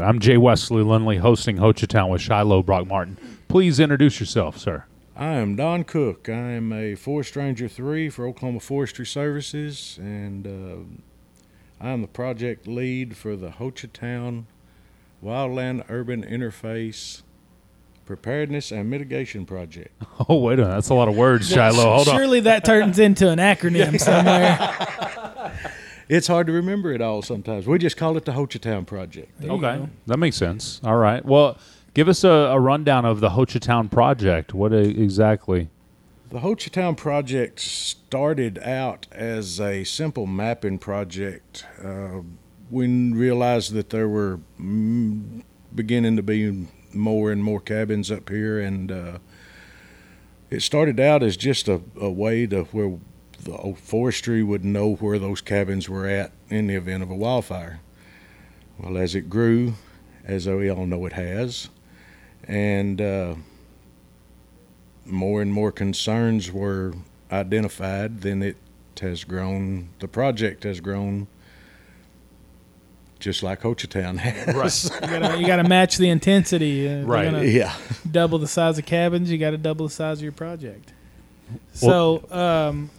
I'm Jay Wesley Lindley, hosting Hochatown with Shiloh Brock Martin. Please introduce yourself, sir. I am Don Cook. I am a Forest Ranger 3 for Oklahoma Forestry Services, and uh, I am the project lead for the Hochatown Wildland Urban Interface Preparedness and Mitigation Project. Oh, wait a minute. That's a lot of words, Shiloh. Hold on. Surely that turns into an acronym somewhere. It's hard to remember it all sometimes. We just call it the Hochatown Project. There you Okay. That makes sense. All right. Well, give us a, a rundown of the Hochatown project. What e- exactly? The Hochatown project started out as a simple mapping project. Uh, we realized that there were mm, beginning to be more and more cabins up here, and uh, it started out as just a, a way to where the forestry would know where those cabins were at in the event of a wildfire. Well, as it grew, as we all know it has, and uh, more and more concerns were identified, then it has grown. The project has grown, just like Hochatown has. You gotta, you gotta match the intensity. Uh, Right. Yeah. double the size of cabins. You got to double the size of your project. So, um, t-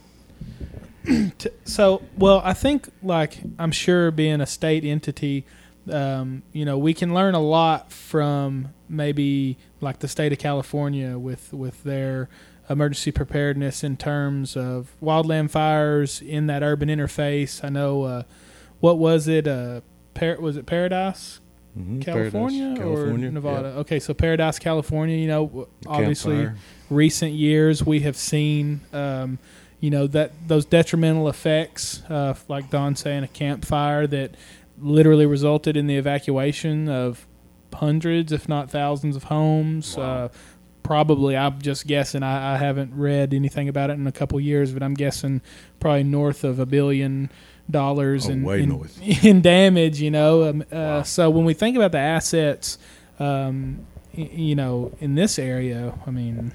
so well, I think like I'm sure being a state entity, um, you know, we can learn a lot from maybe like the state of California with with their emergency preparedness in terms of wildland fires in that urban interface. I know uh, what was it? Uh, Par- was it Paradise? Mhm, California, Paradise, California, or Nevada? Okay, so Paradise, California. You know, obviously, Campfire. recent years we have seen, um, you know, that those detrimental effects, uh, like Don saying, a campfire that literally resulted in the evacuation of hundreds, if not thousands, of homes. Uh, probably, I'm just guessing. I, I haven't read anything about it in a couple years, but I'm guessing probably north of a billion dollars Oh, in, in, in damage. You know, um, uh, so when we think about the assets, um, y- you know, in this area, I mean,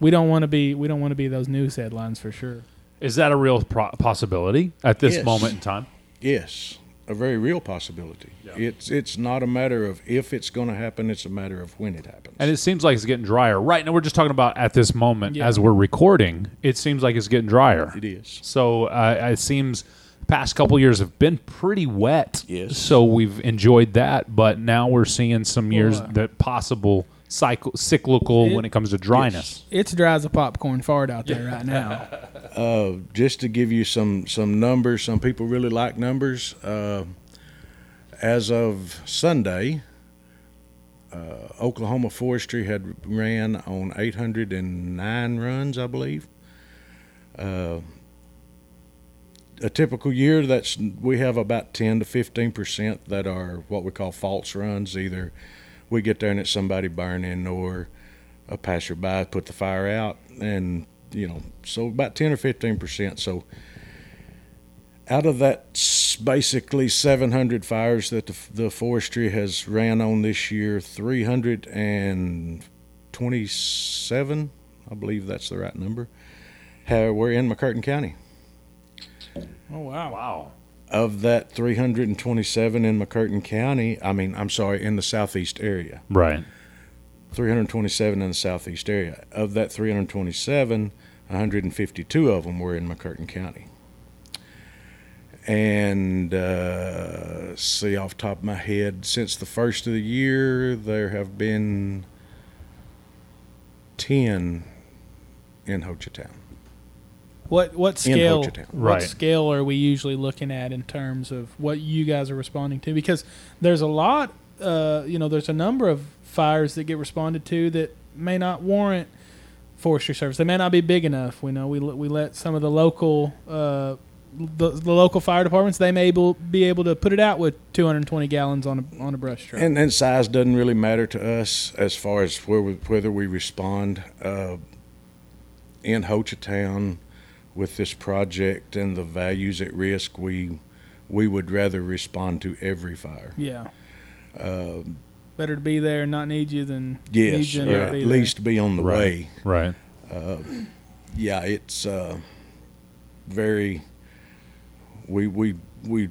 we don't want to be we don't want to be those news headlines for sure. Is that a real pro- possibility at this Yes. moment in time? Yes, a very real possibility. It's it's not a matter of if it's going to happen; it's a matter of when it happens. And it seems like it's getting drier. Right now, we're just talking about at this moment Yeah. as we're recording. It seems like it's getting drier. it is. So uh, it seems the past couple years have been pretty wet. Yes. So we've enjoyed that, but now we're seeing some years Well, uh, that possible cycle cyclical It- when it comes to dryness. It's dry as a popcorn fart out there right now. Uh, just to give you some some numbers, some people really like numbers. Uh, as of Sunday, uh, Oklahoma Forestry had ran on 809 runs, I believe. Uh, a typical year, that's we have about 10 to 15 percent that are what we call false runs. Either we get there and it's somebody burning, or a passerby put the fire out, and you know, so about 10 or 15 percent. So out of that, s- basically 700 fires that the, the forestry has ran on this year, 327, I believe that's the right number, have, were in McCurtain County. Oh wow! Wow. Of that 327 in McCurtain County, I mean, I'm sorry, in the southeast area. Right. 327 in the southeast area. Of that 327, 152 of them were in McCurtain County. And uh, see, off the top of my head, since the first of the year, there have been 10 in Hochatown. What what scale? Hochatown. What scale are we usually looking at in terms of what you guys are responding to? Because there's a lot, uh, you know, there's a number of fires that get responded to that may not warrant forestry service. They may not be big enough. We know we let- we let some of the local. Uh, the, the local fire departments they may able, be able to put it out with 220 gallons on a on a brush truck. And, and size doesn't really matter to us as far as where we, whether we respond. Uh, in Hochatown, with this project and the values at risk, we we would rather respond to every fire. yeah, Uh, better to be there and not need you than yes, need you and or not at be there. least be on the Right. way. Right. Yeah, it's uh, very. We we we.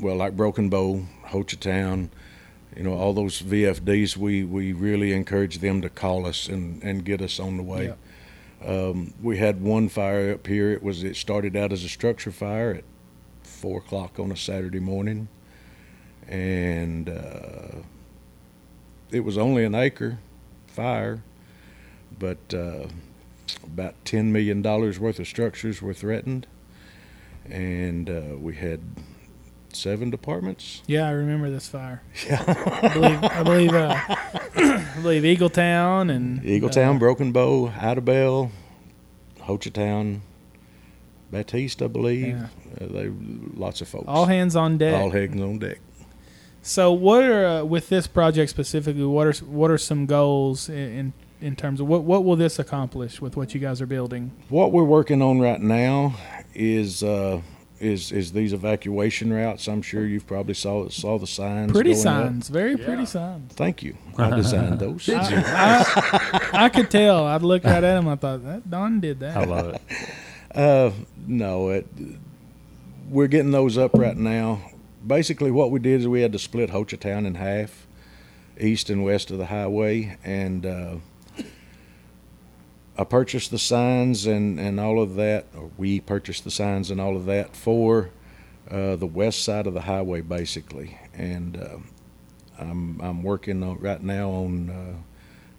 Well, like Broken Bow, Hochatown, you know, all those VFDs, we, we really encourage them to call us and, and get us on the way. Um, we had one fire up here. It was it started out as a structure fire at four o'clock on a Saturday morning, and uh, it was only an acre fire, but uh, about ten million dollars worth of structures were threatened, and uh, we had seven departments. Yeah, I remember this fire. Yeah, I believe I believe uh, I believe Eagletown and Eagletown, uh, Broken Bow, Idabel, Hochatown, Battiest, I believe. Yeah. Uh, they lots of folks. all hands on deck. All hands on deck. So, what are uh, with this project specifically? What are what are some goals in, in in terms of what what will this accomplish with what you guys are building? What we're working on right now is uh, is is these evacuation routes. I'm sure you've probably saw saw the signs. Pretty going up. signs, very pretty signs. Thank you. I designed those. I, I, I could tell. I'd look right at him. I thought that Don did that. I love it. Uh, no, it, we're getting those up right now. Basically, what we did is we had to split Hochatown in half, east and west of the highway, and uh, I purchased the signs and, and all of that, or we purchased the signs and all of that for uh, the west side of the highway, basically. And uh, I'm I'm working on, right now on uh,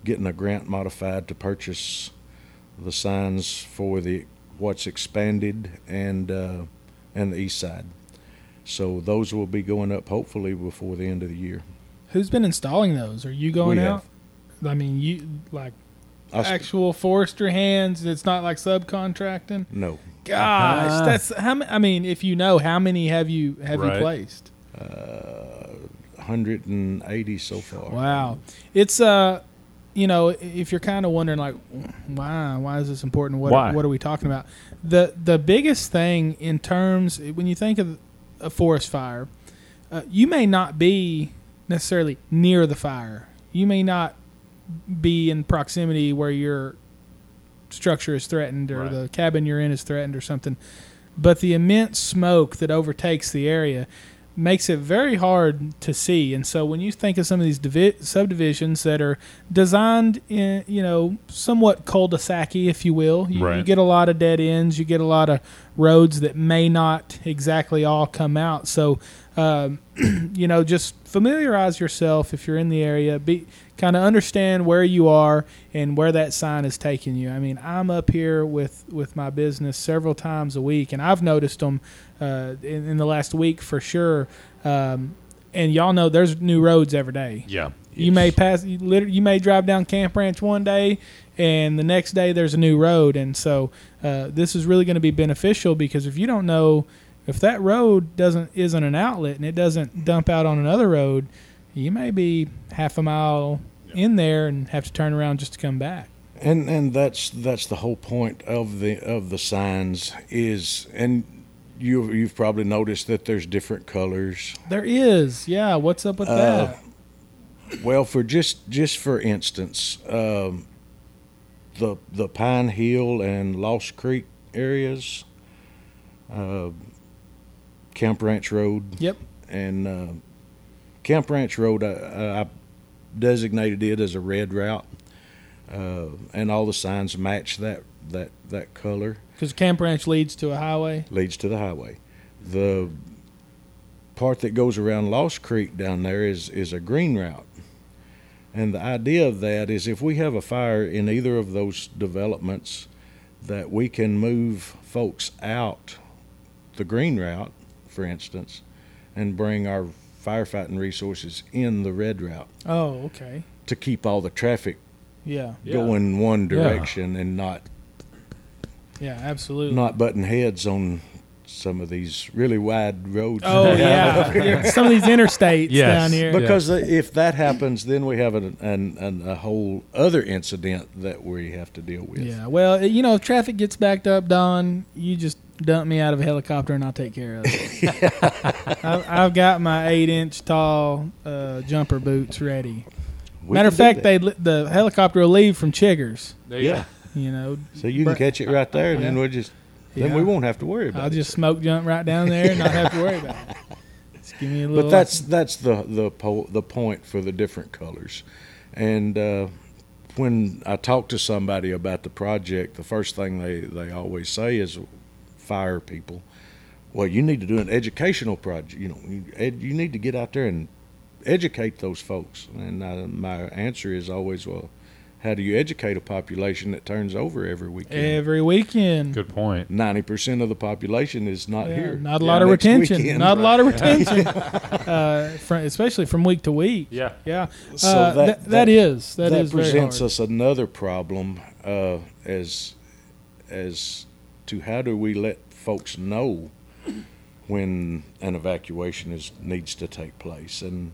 getting a grant modified to purchase the signs for the what's expanded and uh, and the east side. So those will be going up hopefully before the end of the year. Who's been installing those? Are you going We out? I mean, you like actual forester hands. It's not like subcontracting. no, Gosh, Ah. that's how. ma- I mean, if you know, how many have you have Right. you placed? uh, 180 so far. Wow, it's uh, you know, if you're kind of wondering like, why, why is this important? What, Why? what are we talking about? The the biggest thing in terms when you think of a forest fire, uh, you may not be necessarily near the fire. You may not be in proximity where your structure is threatened or Right. the cabin you're in is threatened or something. But the immense smoke that overtakes the area makes it very hard to see. And so when you think of some of these divi- subdivisions that are designed in, you know, somewhat cul-de-sac if you will, you, you get a lot of dead ends, you get a lot of roads that may not exactly all come out. So, um, you know, just familiarize yourself if you're in the area. Be kind of understand where you are and where that sign is taking you. I mean, I'm up here with with my business several times a week, and I've noticed them uh, in, in the last week for sure. Um, and y'all know there's new roads every day. Yeah. You may pass. You, literally, you may drive down Camp Ranch one day, and the next day there's a new road. And so uh, this is really going to be beneficial because if you don't know if that road doesn't isn't an outlet and it doesn't dump out on another road, you may be half a mile in there and have to turn around just to come back. And and that's that's the whole point of the of the signs is and you you've probably noticed that there's different colors. There is, yeah. What's up with Uh, that? Well, for just just for instance, um, the the Pine Hill and Lost Creek areas, uh, Camp Ranch Road, Yep. and uh, Camp Ranch Road, I, I designated it as a red route, uh, and all the signs match that that that color Because Camp Ranch leads to a highway. leads to the highway. The part that goes around Lost Creek down there is is a green route. And the idea of that is if we have a fire in either of those developments that we can move folks out the green route, for instance, and bring our firefighting resources in the red route Oh, okay. to keep all the traffic Yeah. Yeah. going one Yeah. direction and not Yeah, absolutely. not butting heads on some of these really wide roads. Oh yeah, Yeah, some of these interstates Yes. down here. But- Because if that happens, then we have an, an, an, a whole other incident that we have to deal with. Yeah, well, you know, if traffic gets backed up, Don, you just dump me out of a helicopter and I'll take care of it. I've, I've got my eight-inch tall uh, jumper boots ready. We Matter of fact, they the helicopter will leave from Chiggers. There yeah. You know, So you can But- catch it right there, and then we'll just then Yeah. we won't have to worry about I'll it. just smoke jump right down there and not have to worry about it. It's Give me a little. but that's that's the the po- the point for the different colors, and uh, when I talk to somebody about the project, the first thing they they always say is, fire people. Well, you need to do an educational project. You know, you, ed, you need to get out there and educate those folks. And uh, my answer is always, well, how do you educate a population that turns over every weekend? every weekend. Good point. Ninety percent of the population is not Yeah, here. Not a Yeah, lot of retention. weekend. Not a lot of retention. uh, from, especially from week to week. Yeah. Yeah. So Uh, that- that, that- that is that that is very presents hard. us another problem uh, as as to how do we let folks know when an evacuation is needs to take place and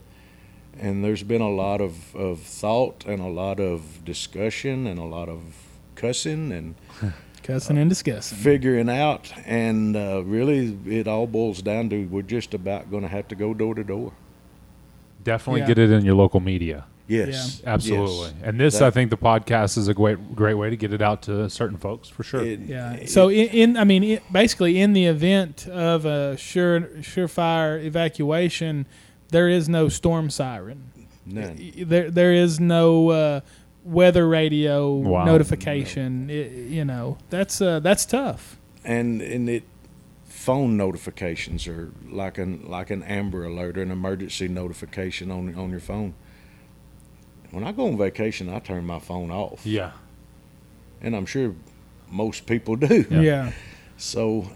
and there's been a lot of, of thought and a lot of discussion and a lot of cussing and Cussing and discussing. figuring out and uh, really it all boils down to we're just about going to have to go door to door Definitely Yeah. get it in your local media. Yes Absolutely. yes. And this, That- I think, the podcast is a great, great way to get it out to certain folks for sure. It- Yeah. it- So in, in I mean, it, basically, in the event of a sure surefire evacuation, there is no storm siren. none. There there is no uh, weather radio Wow. notification. I- you know, that's uh, that's tough. and and it phone notifications are like an like an Amber Alert or an emergency notification on on your phone. When I go on vacation, I turn my phone off, yeah. and I'm sure most people do. Yeah. Yeah. So,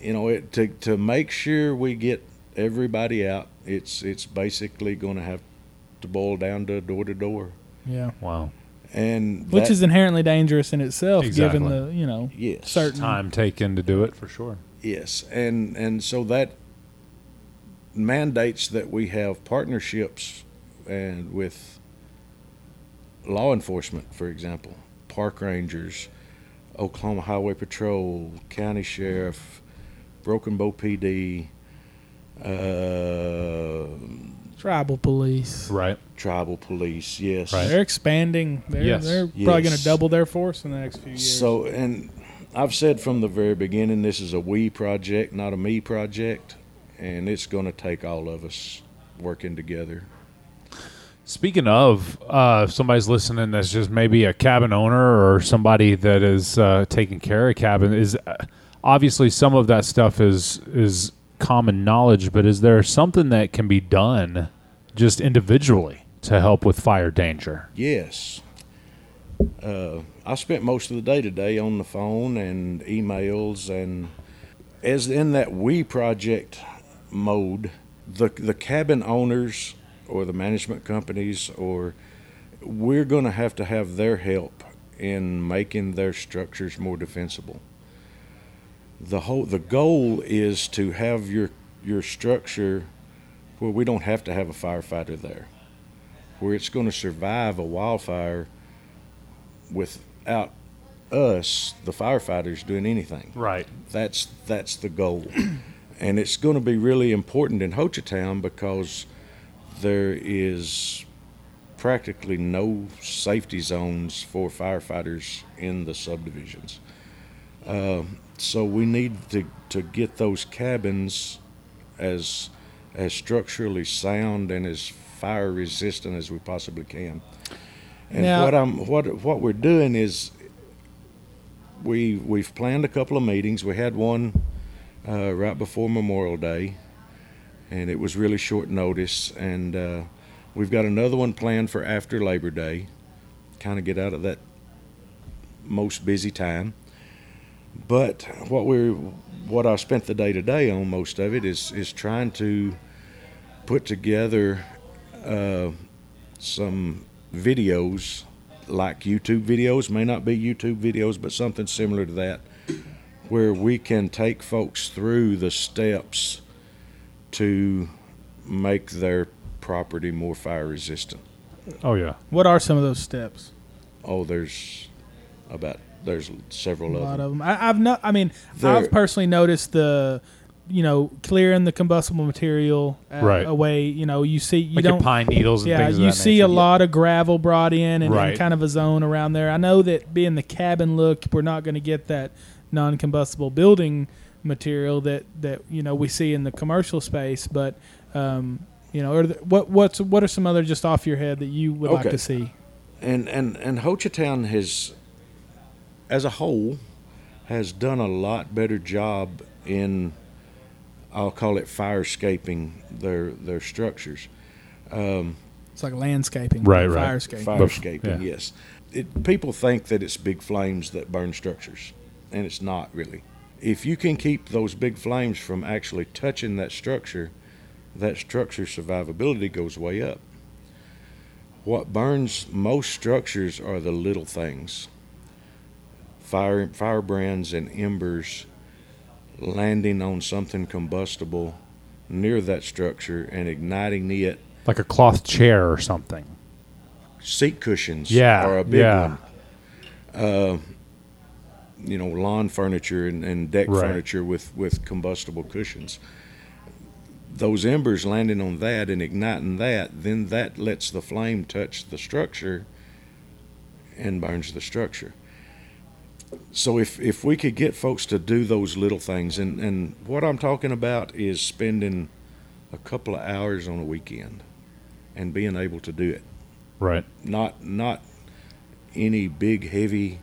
you know, it, to to make sure we get everybody out, it's it's basically going to have to boil down to door to door, Yeah. Wow. and Which that- is inherently dangerous in itself, Exactly. given the you know yes, certain Time taken to do it for sure. Yes, and and so that mandates that we have partnerships and with law enforcement, for example, park rangers, Oklahoma Highway Patrol, county sheriff, Broken Bow PD, uh, tribal police. Right. tribal police. Yes, Right. They're expanding. They're, Yes. they're probably going to double their force in the next few years. So, and I've said from the very beginning, this is a we project, not a me project, and it's going to take all of us working together. Speaking of, uh, if somebody's listening that's just maybe a cabin owner or somebody that is uh, taking care of cabin, is uh, obviously some of that stuff is is common knowledge, but is there something that can be done just individually to help with fire danger? Yes. Uh, I spent most of the day today on the phone and emails, and as in that we project mode, the the cabin owners or the management companies or we're going to have to have their help in making their structures more defensible. The whole the goal is to have your your structure where we don't have to have a firefighter there where it's going to survive a wildfire without us, the firefighters, doing anything. Right. That's that's the goal, and it's going to be really important in Hochatown because there is practically no safety zones for firefighters in the subdivisions. Uh, so we need to, to get those cabins as as structurally sound and as fire resistant as we possibly can. And Now- what I'm what what we're doing is we we've planned a couple of meetings. We had one uh, right before Memorial Day, and it was really short notice. And uh, we've got another one planned for after Labor Day, kind of get out of that most busy time. But what we're what I spent the day today on most of it is is trying to put together uh, some videos like YouTube videos may not be YouTube videos but something similar to that where we can take folks through the steps to make their property more fire resistant. Oh yeah. what are some of those steps? Oh, there's about there's several A of lot them. of them. I, I've not. I mean, There- I've personally noticed the, you know, clearing the combustible material uh, Right. away. You know, you see, you like don't. your pine needles and yeah, things of you that see nature. a lot of gravel brought in and, and kind of a zone around there. I know that being the cabin look, we're not going to get that non-combustible building material that that you know we see in the commercial space, but um, you know, are the, what what's what are some other just off your head that you would like to see? and and and Hochatown has, as a whole, has done a lot better job in, I'll call it firescaping their their structures. Um, It's like landscaping, Right, right. Firescaping. firescaping, yeah. yes. It, people think that it's big flames that burn structures, and it's not really. If you can keep those big flames from actually touching that structure, that structure survivability goes way up. What burns most structures are the little things. Fire firebrands and embers landing on something combustible near that structure and igniting it Like a cloth chair or something. seat cushions Yeah, are a big yeah. one. Uh, you know, lawn furniture and, and deck Right. furniture with, with combustible cushions. Those embers landing on that and igniting that, then that lets the flame touch the structure and burns the structure. So if, if we could get folks to do those little things, and, and what I'm talking about is spending a couple of hours on a weekend and being able to do it Right. not not any big heavy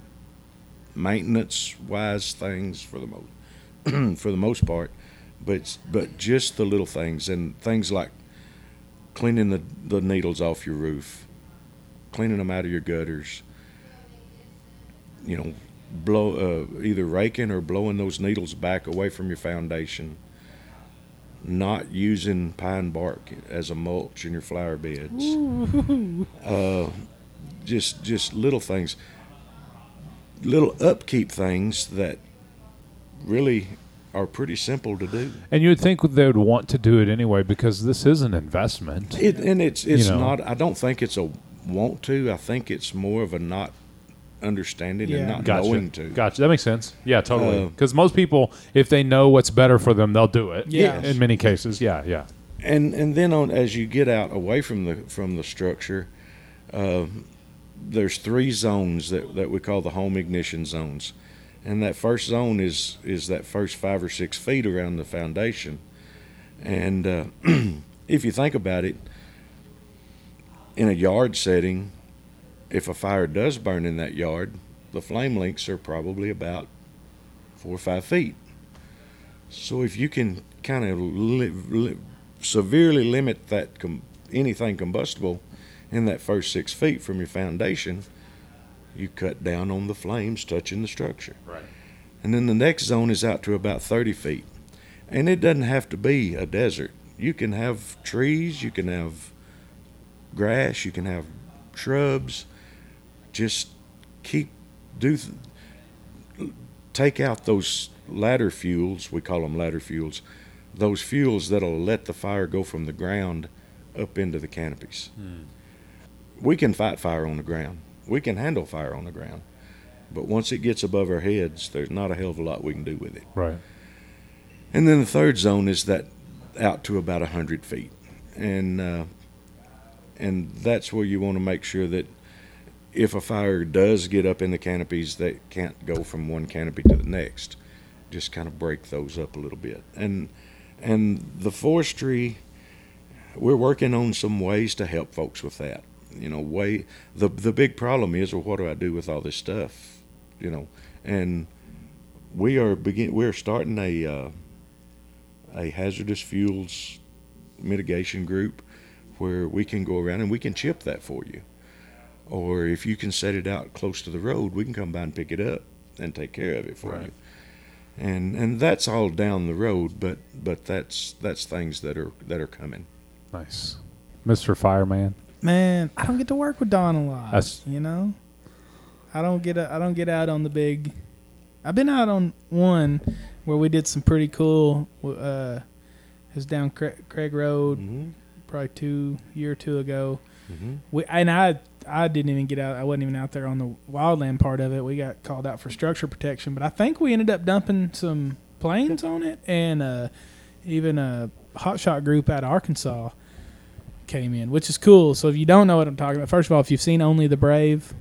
maintenance wise things for the most for the most part but but just the little things and things like cleaning the, the needles off your roof cleaning them out of your gutters you know blow uh, either raking or blowing those needles back away from your foundation not using pine bark as a mulch in your flower beds. Uh, just just little things, little upkeep things that really are pretty simple to do. And you would think they would want to do it anyway because this is an investment. It and it's it's know. not. I don't think it's a want to. I think it's more of a not understanding and not Gotcha. knowing to. Gotcha. That makes sense. Yeah, totally. Uh, Because most people, if they know what's better for them, they'll do it. Yeah. In many cases. Yeah. Yeah. and and then on as you get out away from the from the structure, uh, there's three zones that, that we call the home ignition zones, and that first zone is is that first five or six feet around the foundation, and uh, if you think about it, in a yard setting, if a fire does burn in that yard, the flame lengths are probably about four or five feet. So if you can kind of li- li- severely limit that com- anything combustible in that first six feet from your foundation, you cut down on the flames touching the structure. Right. And then the next zone is out to about 30 feet. And it doesn't have to be a desert. You can have trees, you can have grass, you can have shrubs. Just keep, do, take out those ladder fuels, we call them ladder fuels, those fuels that'll let the fire go from the ground up into the canopies. Hmm. We can fight fire on the ground. We can handle fire on the ground. But once it gets above our heads, there's not a hell of a lot we can do with it. Right. And then the third zone is that out to about 100 feet. And, uh, and that's where you want to make sure that if a fire does get up in the canopies, they can't go from one canopy to the next. Just kind of break those up a little bit. And, and the forestry, we're working on some ways to help folks with that. You know, way the the big problem is, well, what do I do with all this stuff? You know, and we are begin we're starting a uh, a hazardous fuels mitigation group where we can go around and we can chip that for you. Or if you can set it out close to the road, we can come by and pick it up and take care of it for Right. you. And and that's all down the road, but but that's that's things that are that are coming. Nice. Mr. Fireman. Man, I don't get to work with Don a lot. That's- you know, I don't get a, I don't get out on the big. I've been out on one where we did some pretty cool. Uh, it was down Craig, Craig Road, Mm-hmm. probably two year or two ago. Mm-hmm. We and I I didn't even get out. I wasn't even out there on the wildland part of it. We got called out for structure protection, but I think we ended up dumping some planes on it, and uh, even a hotshot group out of Arkansas came in, which is cool. So if you don't know what I'm talking about, first of all, if you've seen Only the Brave,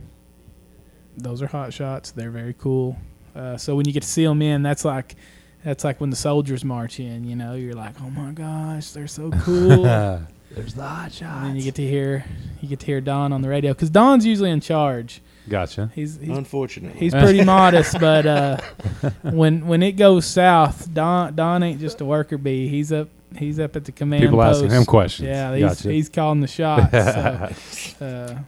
those are hot shots. They're very cool. Uh, so when you get to see them in, that's like that's like when the soldiers march in. You know, you're like, oh my gosh, they're so cool. There's the hot shot. and then you get to hear you get to hear Don on the radio because Don's usually in charge. Gotcha. He's he's, Unfortunately, he's pretty modest, but uh, when when it goes south, Don Don ain't just a worker bee. He's up he's up at the command People post. asking him questions. Yeah, he's, Gotcha. he's calling the shots. so, uh,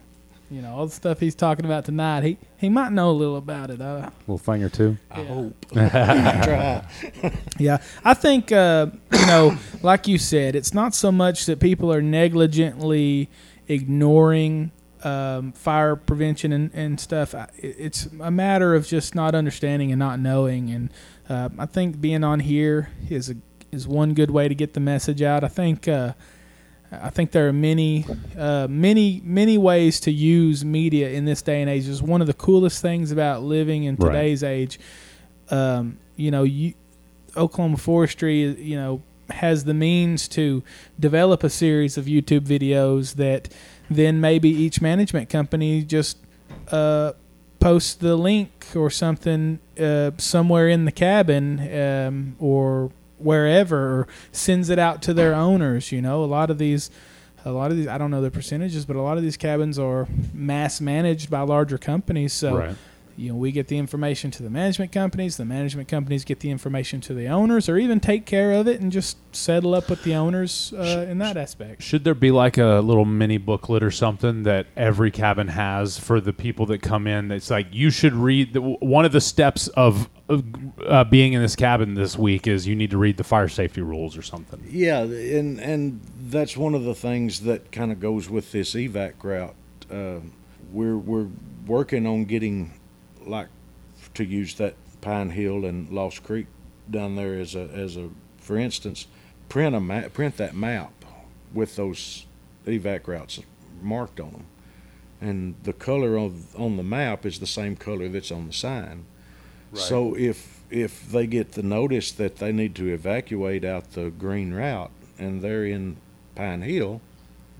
you know all the stuff he's talking about tonight. He he might know a little about it. Uh, little thing or two. I Yeah. hope. Try. Yeah, I think uh, you know, like you said, it's not so much that people are negligently ignoring um, fire prevention and, and stuff. It's a matter of just not understanding and not knowing. And uh, I think being on here is a is one good way to get the message out. I think. Uh, I think there are many, uh, many, many ways to use media in this day and age. It's one of the coolest things about living in Right. today's age. Um, you know, you, Oklahoma Forestry, you know, has the means to develop a series of YouTube videos that then maybe each management company just uh, posts the link or something uh, somewhere in the cabin um, or wherever or sends it out to their owners. You know, a lot of these. A lot of these, I don't know the percentages, but a lot of these cabins are mass managed by larger companies. So, right. You know, we get the information to the management companies. The management companies get the information to the owners, or even take care of it and just settle up with the owners uh, in that aspect. Should there be like a little mini booklet or something that every cabin has for the people that come in? It's like you should read. The, one of the steps of, of uh, being in this cabin this week is you need to read the fire safety rules or something. Yeah, and and that's one of the things that kind of goes with this evac route. Uh, we're we're working on getting like to use that Pine Hill and Lost Creek down there as a as a for instance, print a map, print that map with those evac routes marked on them, and the color of on the map is the same color that's on the sign. So if if they get the notice that they need to evacuate out the green route and they're in Pine Hill,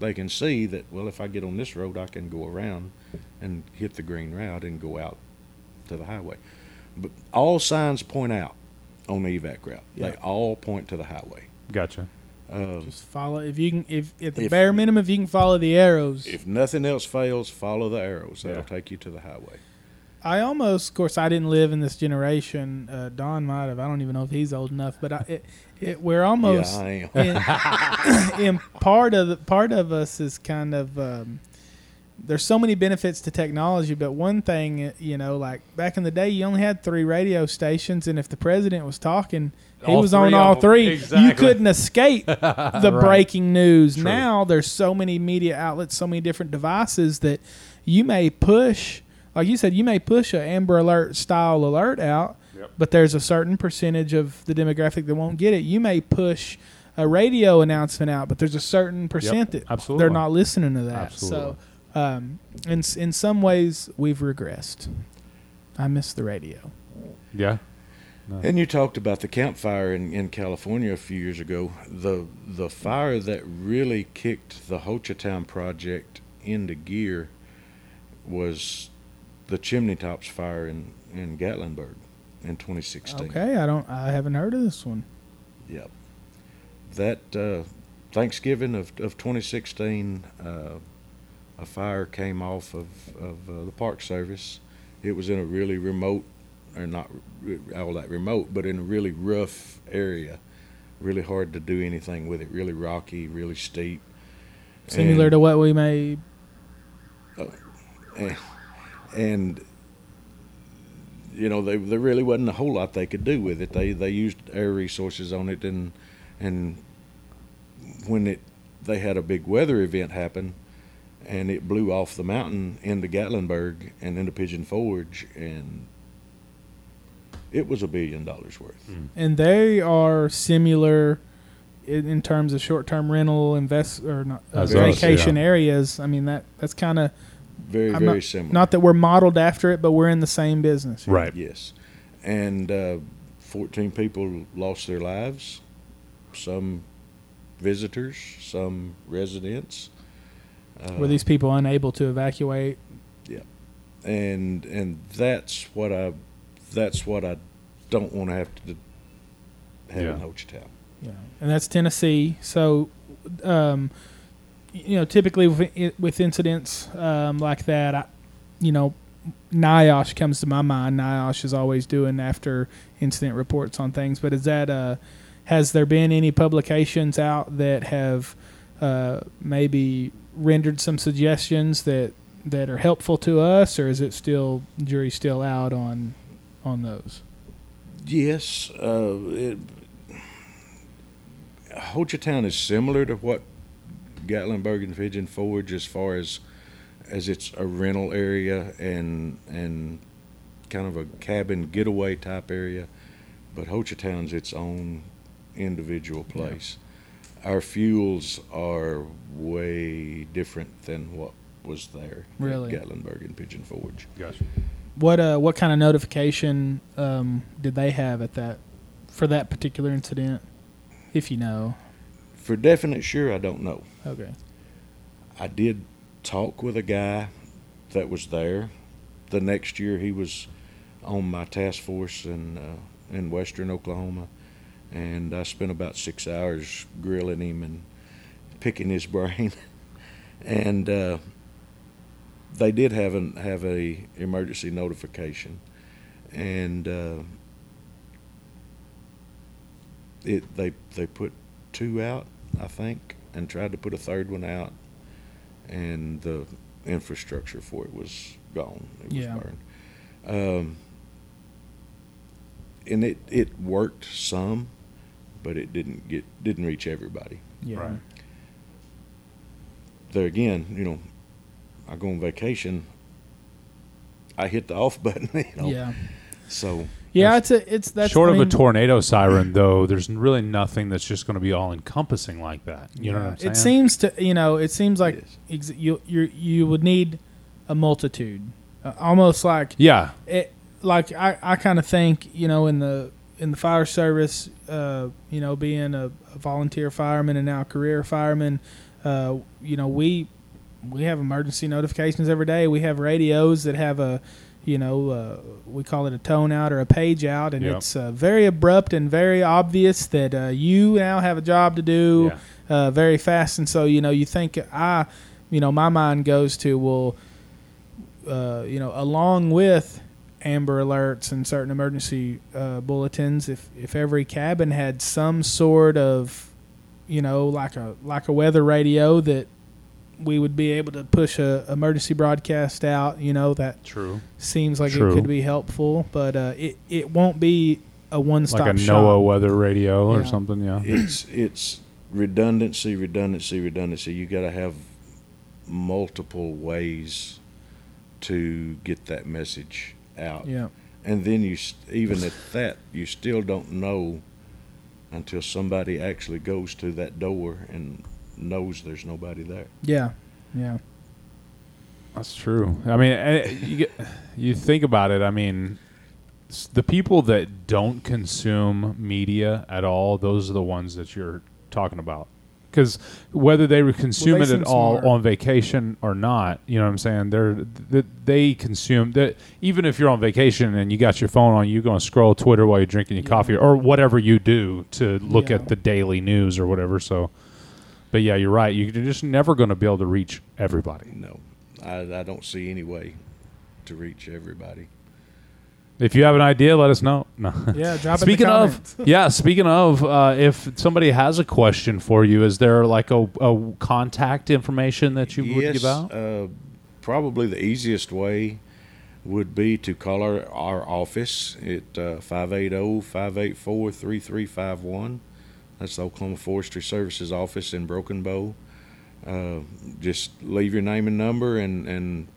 they can see that well if I get on this road I can go around and hit the green route and go out to the highway. But all signs point out on the evac route. Yeah. They all point to the highway. Gotcha. Uh, Just follow if you can. If at the If- bare minimum, if you can follow the arrows. if nothing else fails, follow the arrows. That'll Yeah. take you to the highway. I almost, of course, I didn't live in this generation. Uh, Don might have. I don't even know if he's old enough, but I, it, it, we're almost. yeah, I am. in, in part of the, part of us is kind of um, there's so many benefits to technology, but one thing you know, like back in the day, you only had three radio stations, and if the president was talking, he All was on all three. You couldn't escape the Right. breaking news. True. Now there's so many media outlets, so many different devices that you may push. Like you said, you may push a Amber Alert style alert out, Yep. but there's a certain percentage of the demographic that won't get it. You may push a radio announcement out, but there's a certain percent that absolutely. they're not listening to that. Absolutely. So, um, in in some ways, we've regressed. I miss the radio. Yeah. And you talked about the campfire in, in California a few years ago. The the fire that really kicked the Hochatown project into gear was the Chimney Tops fire in, in Gatlinburg in 2016. Okay, I don't. I haven't heard of this one. Yep. That uh, Thanksgiving of, of 2016, uh, a fire came off of, of uh, the Park Service. It was in a really remote, or not all that remote, but in a really rough area. Really hard to do anything with it. Really rocky, really steep. Similar And- to what we may. and, and you know, they, there really wasn't a whole lot they could do with it. They they used air resources on it, and and when it they had a big weather event happen, and it blew off the mountain into Gatlinburg and into Pigeon Forge, and it was a billion dollars worth. and they are similar in, in terms of short-term rental invest or not uh, As us, vacation yeah. areas. I mean that that's kind of Very I'm very similar. not that we're modeled after it, but we're in the same business. Right. Yes, and uh, 14 people lost their lives. Some visitors, some residents. Uh, Were these people unable to evacuate? Yeah, and and that's what I that's what I don't want to have to have Yeah. in Ho Yeah, and that's Tennessee. So, um, you know, typically with, with incidents um, like that, I, you know, NIOSH comes to my mind. NIOSH is always doing after incident reports on things. But is that uh, has there been any publications out that have uh, maybe rendered some suggestions that that are helpful to us, or is it still jury still out on on those? Yes, uh, it, Ho is similar to what Gatlinburg and Pigeon Forge as far as as it's a rental area and and kind of a cabin getaway type area, but Hochatown's its own individual place. Our fuels are way different than what was there Really? at Gatlinburg and Pigeon Forge. Gotcha. What uh what kind of notification um, did they have at that for that particular incident? If you know. For definite sure, I don't know. Okay. I did talk with a guy that was there. The next year, he was on my task force in uh, in Western Oklahoma, and I spent about six hours grilling him and picking his brain. and uh, they did have an have a emergency notification, and uh, it they they put two out, I think, and tried to put a third one out, and the infrastructure for it was gone. It was burned. Um, and it, it worked some, but it didn't get didn't reach everybody. Yeah. Right. There again, you know, I go on vacation. I hit the off button, you know. Yeah. So Yeah, it's a it's that's Short I of a tornado siren, though, there's really nothing that's just going to be all encompassing like that. You know what I'm saying? It seems to you know it seems like Yes. ex- you you you would need a multitude, uh, almost like Yeah. it like I, I kind of think you know in the in the fire service uh, you know being a, a volunteer fireman and now a career fireman uh, you know we we have emergency notifications every day we have radios that have a you know uh, we call it a tone out or a page out and Yep. it's uh, very abrupt and very obvious that uh, you now have a job to do Yeah. uh, very fast, and so you know you think I, you know, my mind goes to well, uh, you know, along with Amber Alerts and certain emergency uh, bulletins, if if every cabin had some sort of, you know, like a like a weather radio that we would be able to push a emergency broadcast out. You know, that True. seems like True. it could be helpful, but uh, it it won't be a one stop Like a shop. NOAA weather radio or something. Yeah. it's it's redundancy, redundancy, redundancy. You got to have multiple ways to get that message out. Yeah. And then you even at that you still don't know until somebody actually goes to that door and knows there's nobody there. Yeah. Yeah. That's true. I mean, eh, you get, you think about it. I mean, the people that don't consume media at all, those are the ones that you're talking about. Because whether they would consume they it at all smart. on vacation or not, you know what I'm saying? They're th- they consume that. Even if you're on vacation and you got your phone on, you're going to scroll Twitter while you're drinking your Yeah. coffee or whatever you do to look Yeah. at the daily news or whatever. So, but yeah, you're right. You're just never going to be able to reach everybody. No, I, I don't see any way to reach everybody. If you have an idea, let us know. No. Yeah. Drop speaking in the of, yeah, speaking of, uh, if somebody has a question for you, is there like a, a contact information that you would yes, give out? Uh, probably the easiest way would be to call our, our office at uh, 580-584-3351. That's the Oklahoma Forestry Services office in Broken Bow. Uh, just leave your name and number and, and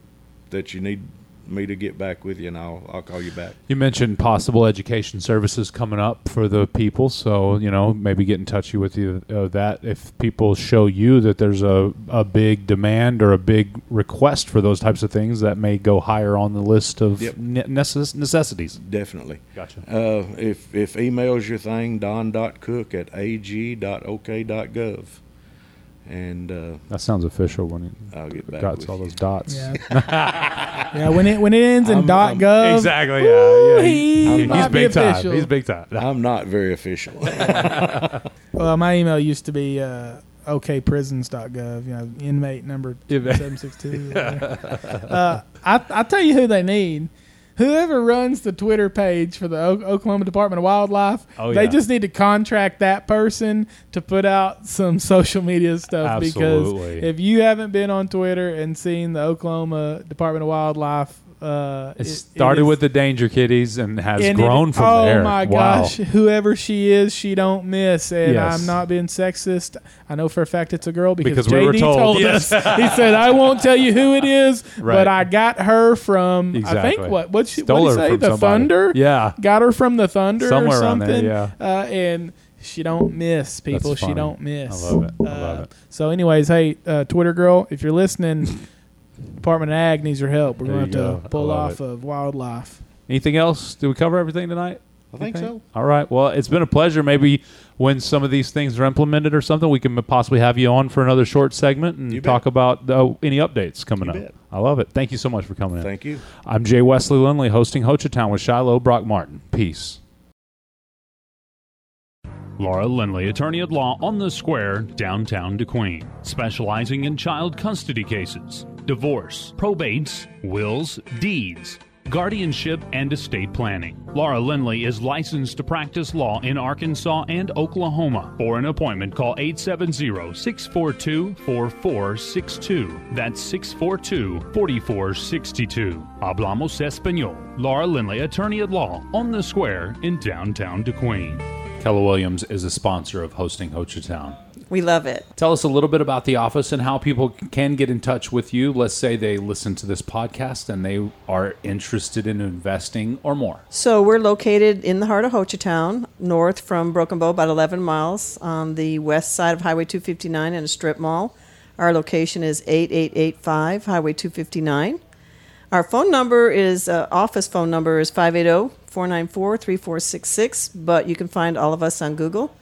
that you need me to get back with you, and I'll, I'll call you back. You mentioned possible education services coming up for the people, so you know maybe get in touch with you uh, that if people show you that there's a, a big demand or a big request for those types of things, that may go higher on the list of Yep. ne- necess- necessities. Definitely. Gotcha. Uh, if if email's your thing, don.cook at ag.ok.gov. And uh, That sounds official when it I'll get back got with all you. those dots. Yeah. Yeah, when it when it ends in I'm- dot I'm- gov, exactly. Yeah, yeah. he he's might be big time. He's big time. I'm not very official. Well, my email used to be uh, okprisons.gov, you know, inmate number 762. uh, I, I tell you who they need. Whoever runs the Twitter page for the o- Oklahoma Department of Wildlife, Oh, they yeah. just need to contract that person to put out some social media stuff. Absolutely. Because if you haven't been on Twitter and seen the Oklahoma Department of Wildlife, uh, It it- it started is- with the danger kitties and has and it- grown from oh there. Oh my wow. gosh, whoever she is, she don't miss. And Yes. I'm not being sexist. I know for a fact it's a girl because, Because JD we told, us. yes. He said, "I won't tell you who it is, Right. but I got her from I think what what she Stole what say the somebody. Thunder. Yeah. got her from the Thunder Somewhere or around there, something. yeah. uh, and she don't miss people. she don't miss. I love it. I Uh, love it. So, anyways, hey, uh, Twitter girl, if you're listening. Department of Ag needs your help. We're going to have go. to pull love off of wildlife. Anything else? Did we cover everything tonight? I think Okay. so. All right. Well, it's been a pleasure. Maybe when some of these things are implemented or something, we can possibly have you on for another short segment and talk about uh, any updates coming You up. bet. I love it. Thank you so much for coming in. Thank you. I'm Jay Wesley Lindley, hosting Hochatown with Shiloh Brock Martin. Peace. Laura Lindley, attorney at law on the square, downtown DeQueen, specializing in child custody cases, divorce, probates, wills, deeds, guardianship, and estate planning. Laura Lindley is licensed to practice law in Arkansas and Oklahoma. For an appointment, call 870 642 4462. That's 642 4462. Hablamos Espanol. Laura Lindley, attorney at law on the square in downtown DeQueen. Keller Williams is a sponsor of hosting Hochatown. We love it. Tell us a little bit about the office and how people can get in touch with you. Let's say they listen to this podcast and they are interested in investing or more. So we're located in the heart of Hochatown, north from Broken Bow, about 11 miles on the west side of Highway 259 in a strip mall. Our location is 8885 Highway 259. Our phone number is, uh, office phone number is 580 494 3466, but you can find all of us on Google.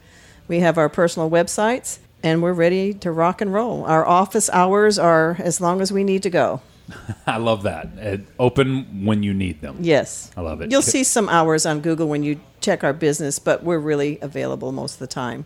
We have our personal websites, and we're ready to rock and roll. Our office hours are as long as we need to go. I love that. Uh, open when you need them. Yes. I love it. You'll see some hours on Google when you check our business, but we're really available most of the time.